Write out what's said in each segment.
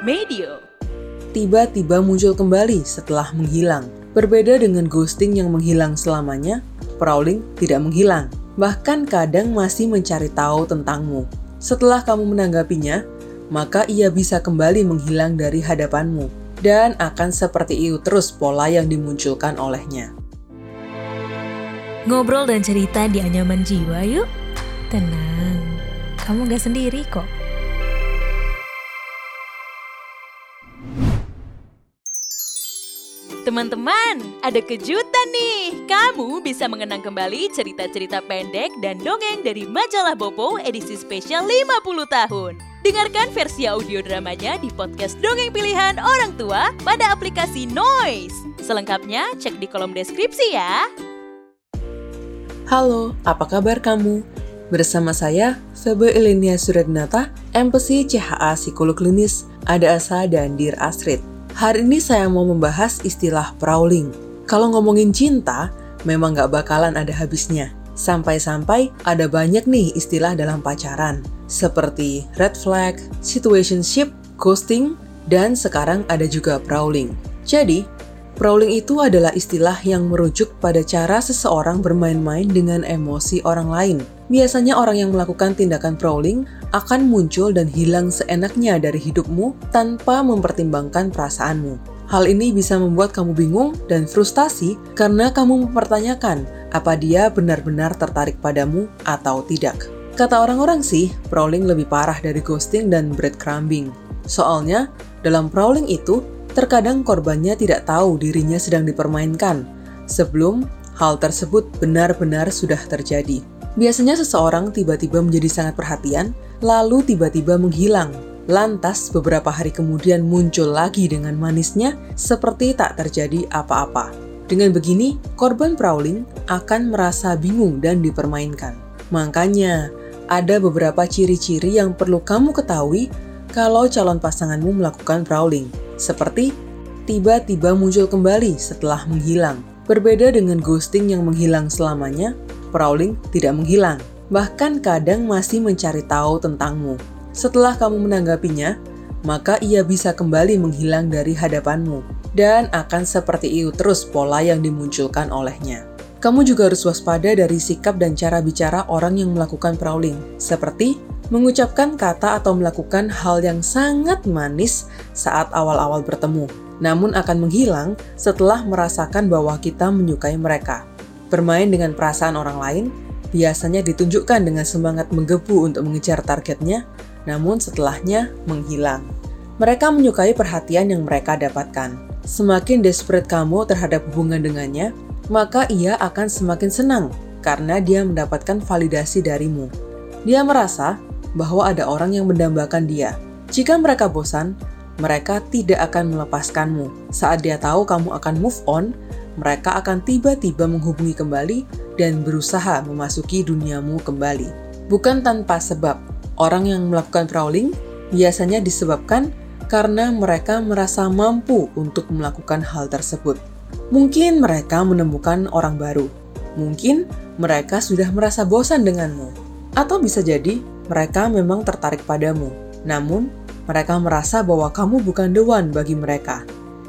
Medio. Tiba-tiba muncul kembali setelah menghilang. Berbeda dengan ghosting yang menghilang selamanya, prowling tidak menghilang. Bahkan kadang masih mencari tahu tentangmu. Setelah kamu menanggapinya, maka ia bisa kembali menghilang dari hadapanmu. Dan akan seperti itu terus pola yang dimunculkan olehnya. Ngobrol dan cerita di anyaman jiwa yuk. Tenang, kamu gak sendiri kok. Teman-teman, ada kejutan nih. Kamu bisa mengenang kembali cerita-cerita pendek dan dongeng dari majalah Bopo edisi spesial 50 tahun. Dengarkan versi audio dramanya di podcast Dongeng Pilihan Orang Tua pada aplikasi Noise. Selengkapnya cek di kolom deskripsi ya. Halo, apa kabar kamu? Bersama saya, Febe Elenia Suradnata, MPC CHA Psikolog Klinis, Ada Asa dan Dir Astrid. Hari ini saya mau membahas istilah prowling. Kalau ngomongin cinta, memang gak bakalan ada habisnya. Sampai-sampai ada banyak nih istilah dalam pacaran, seperti red flag, situationship, ghosting, dan sekarang ada juga prowling. Jadi, prowling itu adalah istilah yang merujuk pada cara seseorang bermain-main dengan emosi orang lain. Biasanya orang yang melakukan tindakan prowling akan muncul dan hilang seenaknya dari hidupmu tanpa mempertimbangkan perasaanmu. Hal ini bisa membuat kamu bingung dan frustasi karena kamu mempertanyakan apa dia benar-benar tertarik padamu atau tidak. Kata orang-orang sih, prowling lebih parah dari ghosting dan breadcrumbing. Soalnya, dalam prowling itu, terkadang korbannya tidak tahu dirinya sedang dipermainkan sebelum hal tersebut benar-benar sudah terjadi. Biasanya seseorang tiba-tiba menjadi sangat perhatian lalu tiba-tiba menghilang. Lantas beberapa hari kemudian muncul lagi dengan manisnya seperti tak terjadi apa-apa. Dengan begini, korban prowling akan merasa bingung dan dipermainkan. Makanya, ada beberapa ciri-ciri yang perlu kamu ketahui kalau calon pasanganmu melakukan prowling, seperti tiba-tiba muncul kembali setelah menghilang. Berbeda dengan ghosting yang menghilang selamanya, prowling tidak menghilang bahkan kadang masih mencari tahu tentangmu. Setelah kamu menanggapinya, maka ia bisa kembali menghilang dari hadapanmu, dan akan seperti itu terus pola yang dimunculkan olehnya. Kamu juga harus waspada dari sikap dan cara bicara orang yang melakukan prowling, seperti mengucapkan kata atau melakukan hal yang sangat manis saat awal-awal bertemu, namun akan menghilang setelah merasakan bahwa kita menyukai mereka. Bermain dengan perasaan orang lain biasanya ditunjukkan dengan semangat menggebu untuk mengejar targetnya, namun setelahnya menghilang. Mereka menyukai perhatian yang mereka dapatkan. Semakin desperate kamu terhadap hubungan dengannya, maka ia akan semakin senang karena dia mendapatkan validasi darimu. Dia merasa bahwa ada orang yang mendambakan dia. Jika mereka bosan, mereka tidak akan melepaskanmu. Saat dia tahu kamu akan move on, mereka akan tiba-tiba menghubungi kembali dan berusaha memasuki duniamu kembali. Bukan tanpa sebab, orang yang melakukan prowling biasanya disebabkan karena mereka merasa mampu untuk melakukan hal tersebut. Mungkin mereka menemukan orang baru, mungkin mereka sudah merasa bosan denganmu, atau bisa jadi mereka memang tertarik padamu, namun mereka merasa bahwa kamu bukan the one bagi mereka,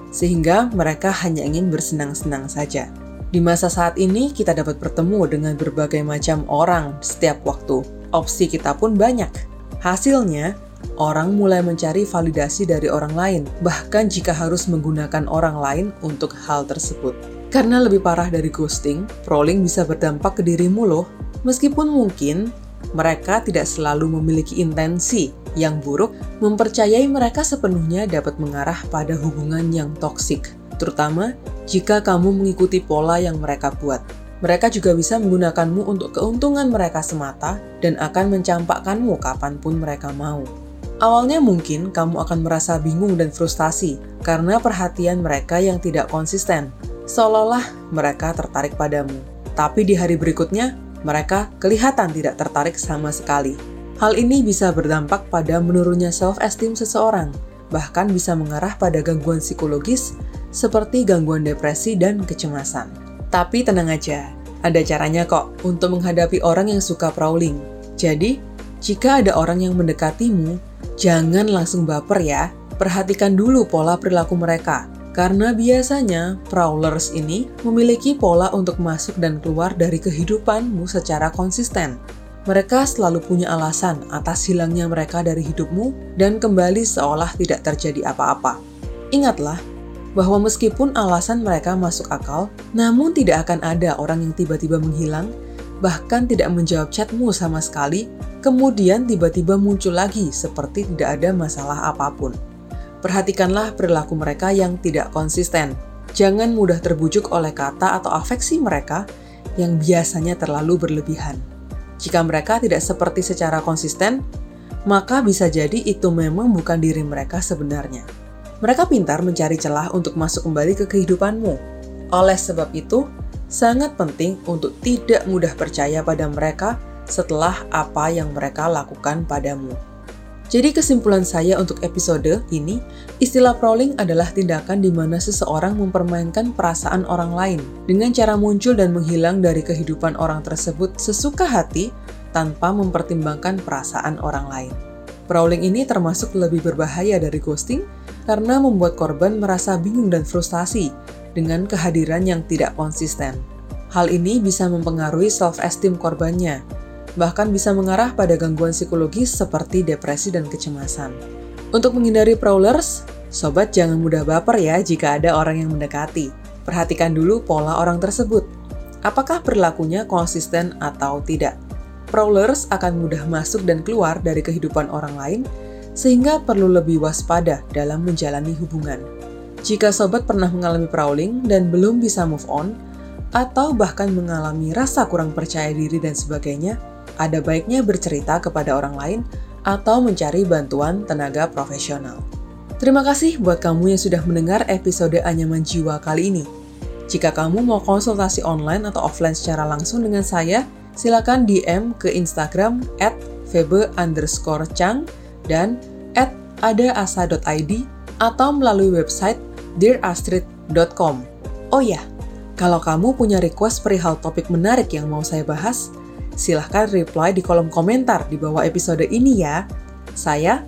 sehingga mereka hanya ingin bersenang-senang saja. Di masa saat ini, kita dapat bertemu dengan berbagai macam orang setiap waktu. Opsi kita pun banyak. Hasilnya, orang mulai mencari validasi dari orang lain, bahkan jika harus menggunakan orang lain untuk hal tersebut. Karena lebih parah dari ghosting, prowling bisa berdampak ke dirimu loh. Meskipun mungkin mereka tidak selalu memiliki intensi yang buruk, mempercayai mereka sepenuhnya dapat mengarah pada hubungan yang toksik terutama jika kamu mengikuti pola yang mereka buat. Mereka juga bisa menggunakanmu untuk keuntungan mereka semata dan akan mencampakkanmu kapan pun mereka mau. Awalnya mungkin kamu akan merasa bingung dan frustasi karena perhatian mereka yang tidak konsisten, seolah-olah mereka tertarik padamu. Tapi di hari berikutnya, mereka kelihatan tidak tertarik sama sekali. Hal ini bisa berdampak pada menurunnya self-esteem seseorang, bahkan bisa mengarah pada gangguan psikologis seperti gangguan depresi dan kecemasan. Tapi tenang aja, ada caranya kok untuk menghadapi orang yang suka prowling. Jadi, jika ada orang yang mendekatimu, jangan langsung baper ya. Perhatikan dulu pola perilaku mereka, karena biasanya prowlers ini memiliki pola untuk masuk dan keluar dari kehidupanmu secara konsisten. Mereka selalu punya alasan atas hilangnya mereka dari hidupmu dan kembali seolah tidak terjadi apa-apa. Ingatlah bahwa meskipun alasan mereka masuk akal, namun tidak akan ada orang yang tiba-tiba menghilang, bahkan tidak menjawab chatmu sama sekali, kemudian tiba-tiba muncul lagi seperti tidak ada masalah apa pun. Perhatikanlah perilaku mereka yang tidak konsisten. Jangan mudah terbujuk oleh kata atau afeksi mereka yang biasanya terlalu berlebihan. Jika mereka tidak seperti secara konsisten, maka bisa jadi itu memang bukan diri mereka sebenarnya. Mereka pintar mencari celah untuk masuk kembali ke kehidupanmu. Oleh sebab itu, sangat penting untuk tidak mudah percaya pada mereka setelah apa yang mereka lakukan padamu. Jadi kesimpulan saya untuk episode ini, istilah prowling adalah tindakan di mana seseorang mempermainkan perasaan orang lain dengan cara muncul dan menghilang dari kehidupan orang tersebut sesuka hati tanpa mempertimbangkan perasaan orang lain. Prowling ini termasuk lebih berbahaya dari ghosting karena membuat korban merasa bingung dan frustasi dengan kehadiran yang tidak konsisten. Hal ini bisa mempengaruhi self-esteem korbannya, bahkan bisa mengarah pada gangguan psikologis seperti depresi dan kecemasan. Untuk menghindari prowlers, sobat jangan mudah baper ya jika ada orang yang mendekati. Perhatikan dulu pola orang tersebut. Apakah perilakunya konsisten atau tidak? Prowlers akan mudah masuk dan keluar dari kehidupan orang lain, sehingga perlu lebih waspada dalam menjalani hubungan. Jika sobat pernah mengalami prowling dan belum bisa move on, atau bahkan mengalami rasa kurang percaya diri dan sebagainya, ada baiknya bercerita kepada orang lain atau mencari bantuan tenaga profesional. Terima kasih buat kamu yang sudah mendengar episode Anyaman Jiwa kali ini. Jika kamu mau konsultasi online atau offline secara langsung dengan saya, silakan DM ke Instagram at febe underscore chang dan at adaasa.id atau melalui website dearastrid.com. Oh ya, kalau kamu punya request perihal topik menarik yang mau saya bahas, silahkan reply di kolom komentar di bawah episode ini ya. Saya,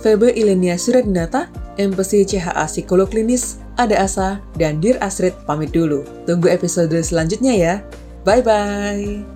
Febe Ilenia Suradinata, Empesi CHA Psikolog Klinis, Ada Asa, dan Dir Astrid pamit dulu. Tunggu episode selanjutnya ya. Bye-bye.